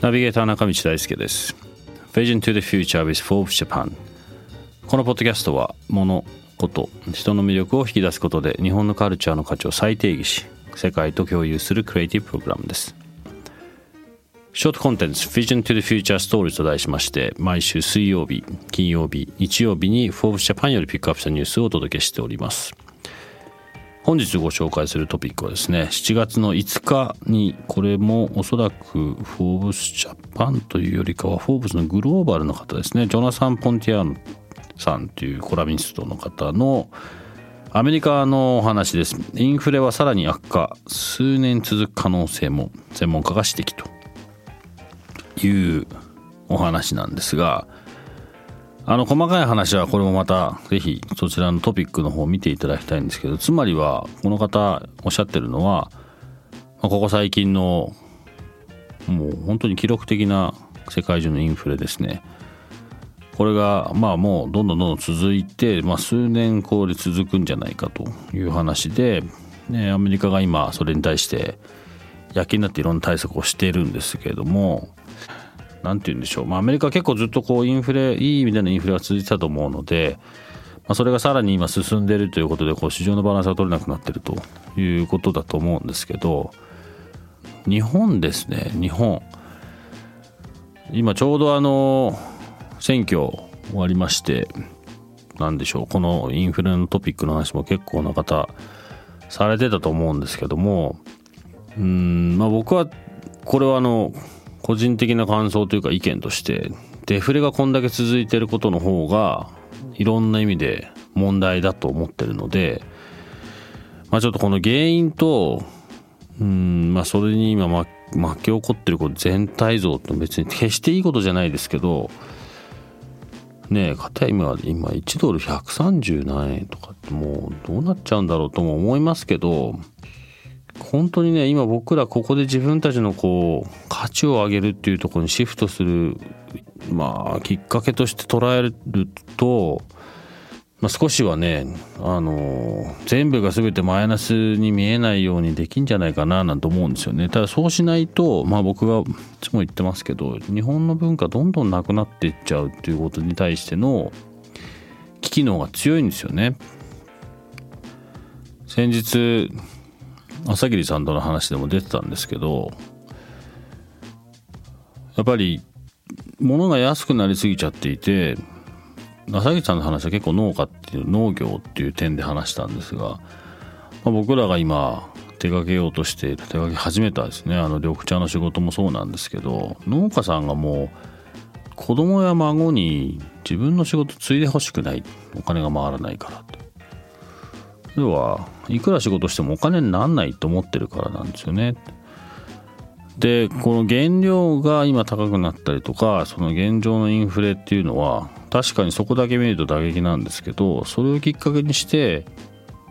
ナビゲーター中道大輔です。Vision to the Future with Forbes Japan このポッドキャストは物こと人の魅力を引き出すことで日本のカルチャーの価値を再定義し世界と共有するクリエイティブプログラムです。ショートコンテンツ Vision to the Future Stories と題しまして毎週水曜日金曜日日曜日に Forbes Japan よりピックアップしたニュースをお届けしております。本日ご紹介するトピックはですね7月の5日にこれもおそらくフォーブスジャパンというよりかはフォーブスのグローバルの方ですねジョナサン・ポンティアーノさんというコラミストの方のアメリカのお話です。インフレはさらに悪化数年続く可能性も専門家が指摘というお話なんですがあの細かい話はこれもまたぜひそちらのトピックの方を見ていただきたいんですけどつまりはこの方おっしゃってるのはここ最近のもう本当に記録的な世界中のインフレですね。これがまあもうどんどんどんどん続いて、まあ、数年これ続くんじゃないかという話で、ね、アメリカが今それに対して躍起になっていろんな対策をしているんですけれども何て言うんでしょう、まあ、アメリカ結構ずっとこうインフレいい意味でのインフレが続いてたと思うので、まあ、それがさらに今進んでるということでこう市場のバランスが取れなくなってるということだと思うんですけど日本ですね。日本。今ちょうどあの選挙終わりまして何でしょう。このインフレのトピックの話も結構な方されてたと思うんですけどもうんまあ僕はこれはあの個人的な感想というか意見としてデフレがこんだけ続いてることの方がいろんな意味で問題だと思ってるので、まあ、ちょっとこの原因とうんまあそれに今巻き起こってるこ全体像って別に決していいことじゃないですけどねえかたや今今1ドル130何円とかってもうどうなっちゃうんだろうとも思いますけど本当にね今僕らここで自分たちのこう価値を上げるっていうところにシフトするまあきっかけとして捉えると、まあ、少しはねあの全部が全てマイナスに見えないようにできんじゃないかななんて思うんですよね。ただそうしないとまあ僕がいつも言ってますけど日本の文化どんどんなくなっていっちゃうっていうことに対しての危機能が強いんですよね。先日朝霧さんとの話でも出てたんですけどやっぱり物が安くなりすぎちゃっていて朝霧さんの話は結構農家っていう農業っていう点で話したんですが、まあ、僕らが今手掛けようとして手掛け始めたですね。あの緑茶の仕事もそうなんですけど農家さんがもう子供や孫に自分の仕事継いでほしくない。お金が回らないからって。要はいくら仕事してもお金になんないと思ってるからなんですよね。でこの原料が今高くなったりとかその現状のインフレっていうのは確かにそこだけ見ると打撃なんですけどそれをきっかけにして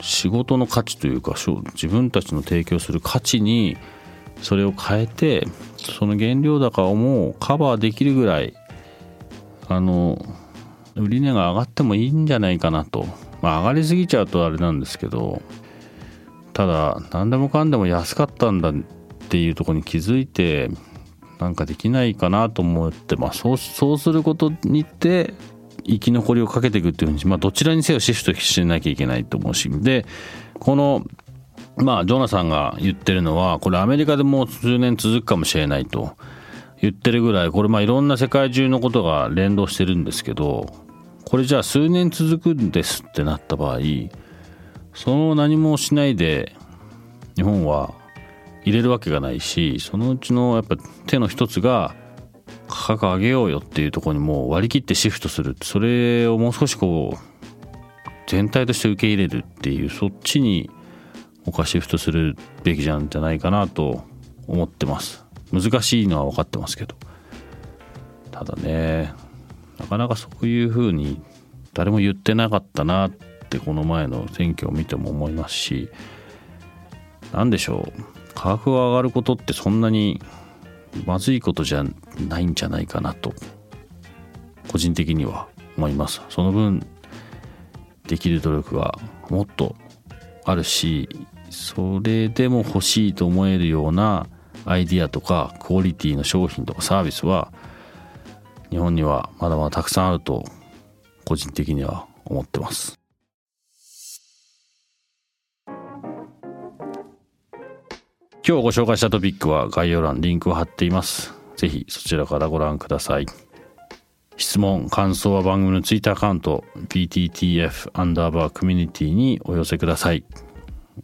仕事の価値というか自分たちの提供する価値にそれを変えてその原料高をもうカバーできるぐらいあの売値が上がってもいいんじゃないかなと。まあ上がりすぎちゃうとあれなんですけどただ何でもかんでも安かったんだっていうとこに気づいてなんかできないかなと思って、まあ、そうそうすることにて生き残りをかけていくっていうふうに、まあ、どちらにせよシフトしなきゃいけないと思うし。でこのまあジョナさんが言ってるのはこれアメリカでもう数年続くかもしれないと言ってるぐらいこれまあいろんな世界中のことが連動してるんですけどこれじゃあ数年続くんですってなった場合その何もしないで日本は入れるわけがないしそのうちのやっぱ手の一つが価格上げようよっていうところにもう割り切ってシフトする。それをもう少しこう全体として受け入れるっていうそっちにこからシフトするべきじゃんじゃないかなと思ってます。難しいのは分かってますけど。ただねなかなかそういうふうに誰も言ってなかったなってこの前の選挙を見ても思いますし何でしょう。価格が上がることってそんなにまずいことじゃないんじゃないかなと個人的には思います。その分できる努力がもっとあるしそれでも欲しいと思えるようなアイディアとかクオリティの商品とかサービスは日本にはまだまだたくさんあると個人的には思ってます。今日ご紹介したトピックは概要欄リンクを貼っています。ぜひそちらからご覧ください。質問感想は番組のツイッターアカウント PTTF アンダーバーコミュニティにお寄せください。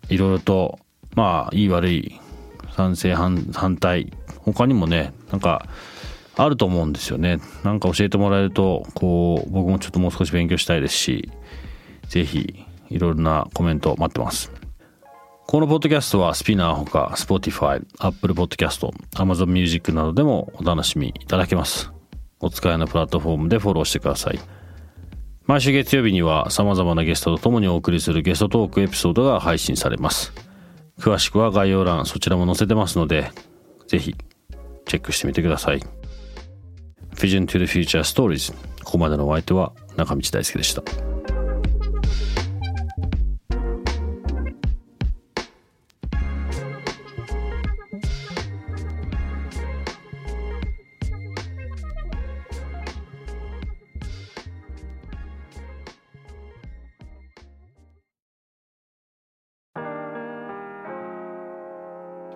いろいろとまあいい悪い賛成反反対他にもねなんかあると思うんですよね。なんか教えてもらえるとこう僕もちょっともう少し勉強したいですしぜひいろいろなコメント待ってます。このポッドキャストはスピナーほか Spotify、Apple Podcast、Amazon Music などでもお楽しみいただけます。お使いのプラットフォームでフォローしてください。毎週月曜日には様々なゲストと共にお送りするゲストトークエピソードが配信されます。詳しくは概要欄そちらも載せてますのでぜひチェックしてみてください。Vision to the Future Stories ここまでのお相手は中道大輔でした。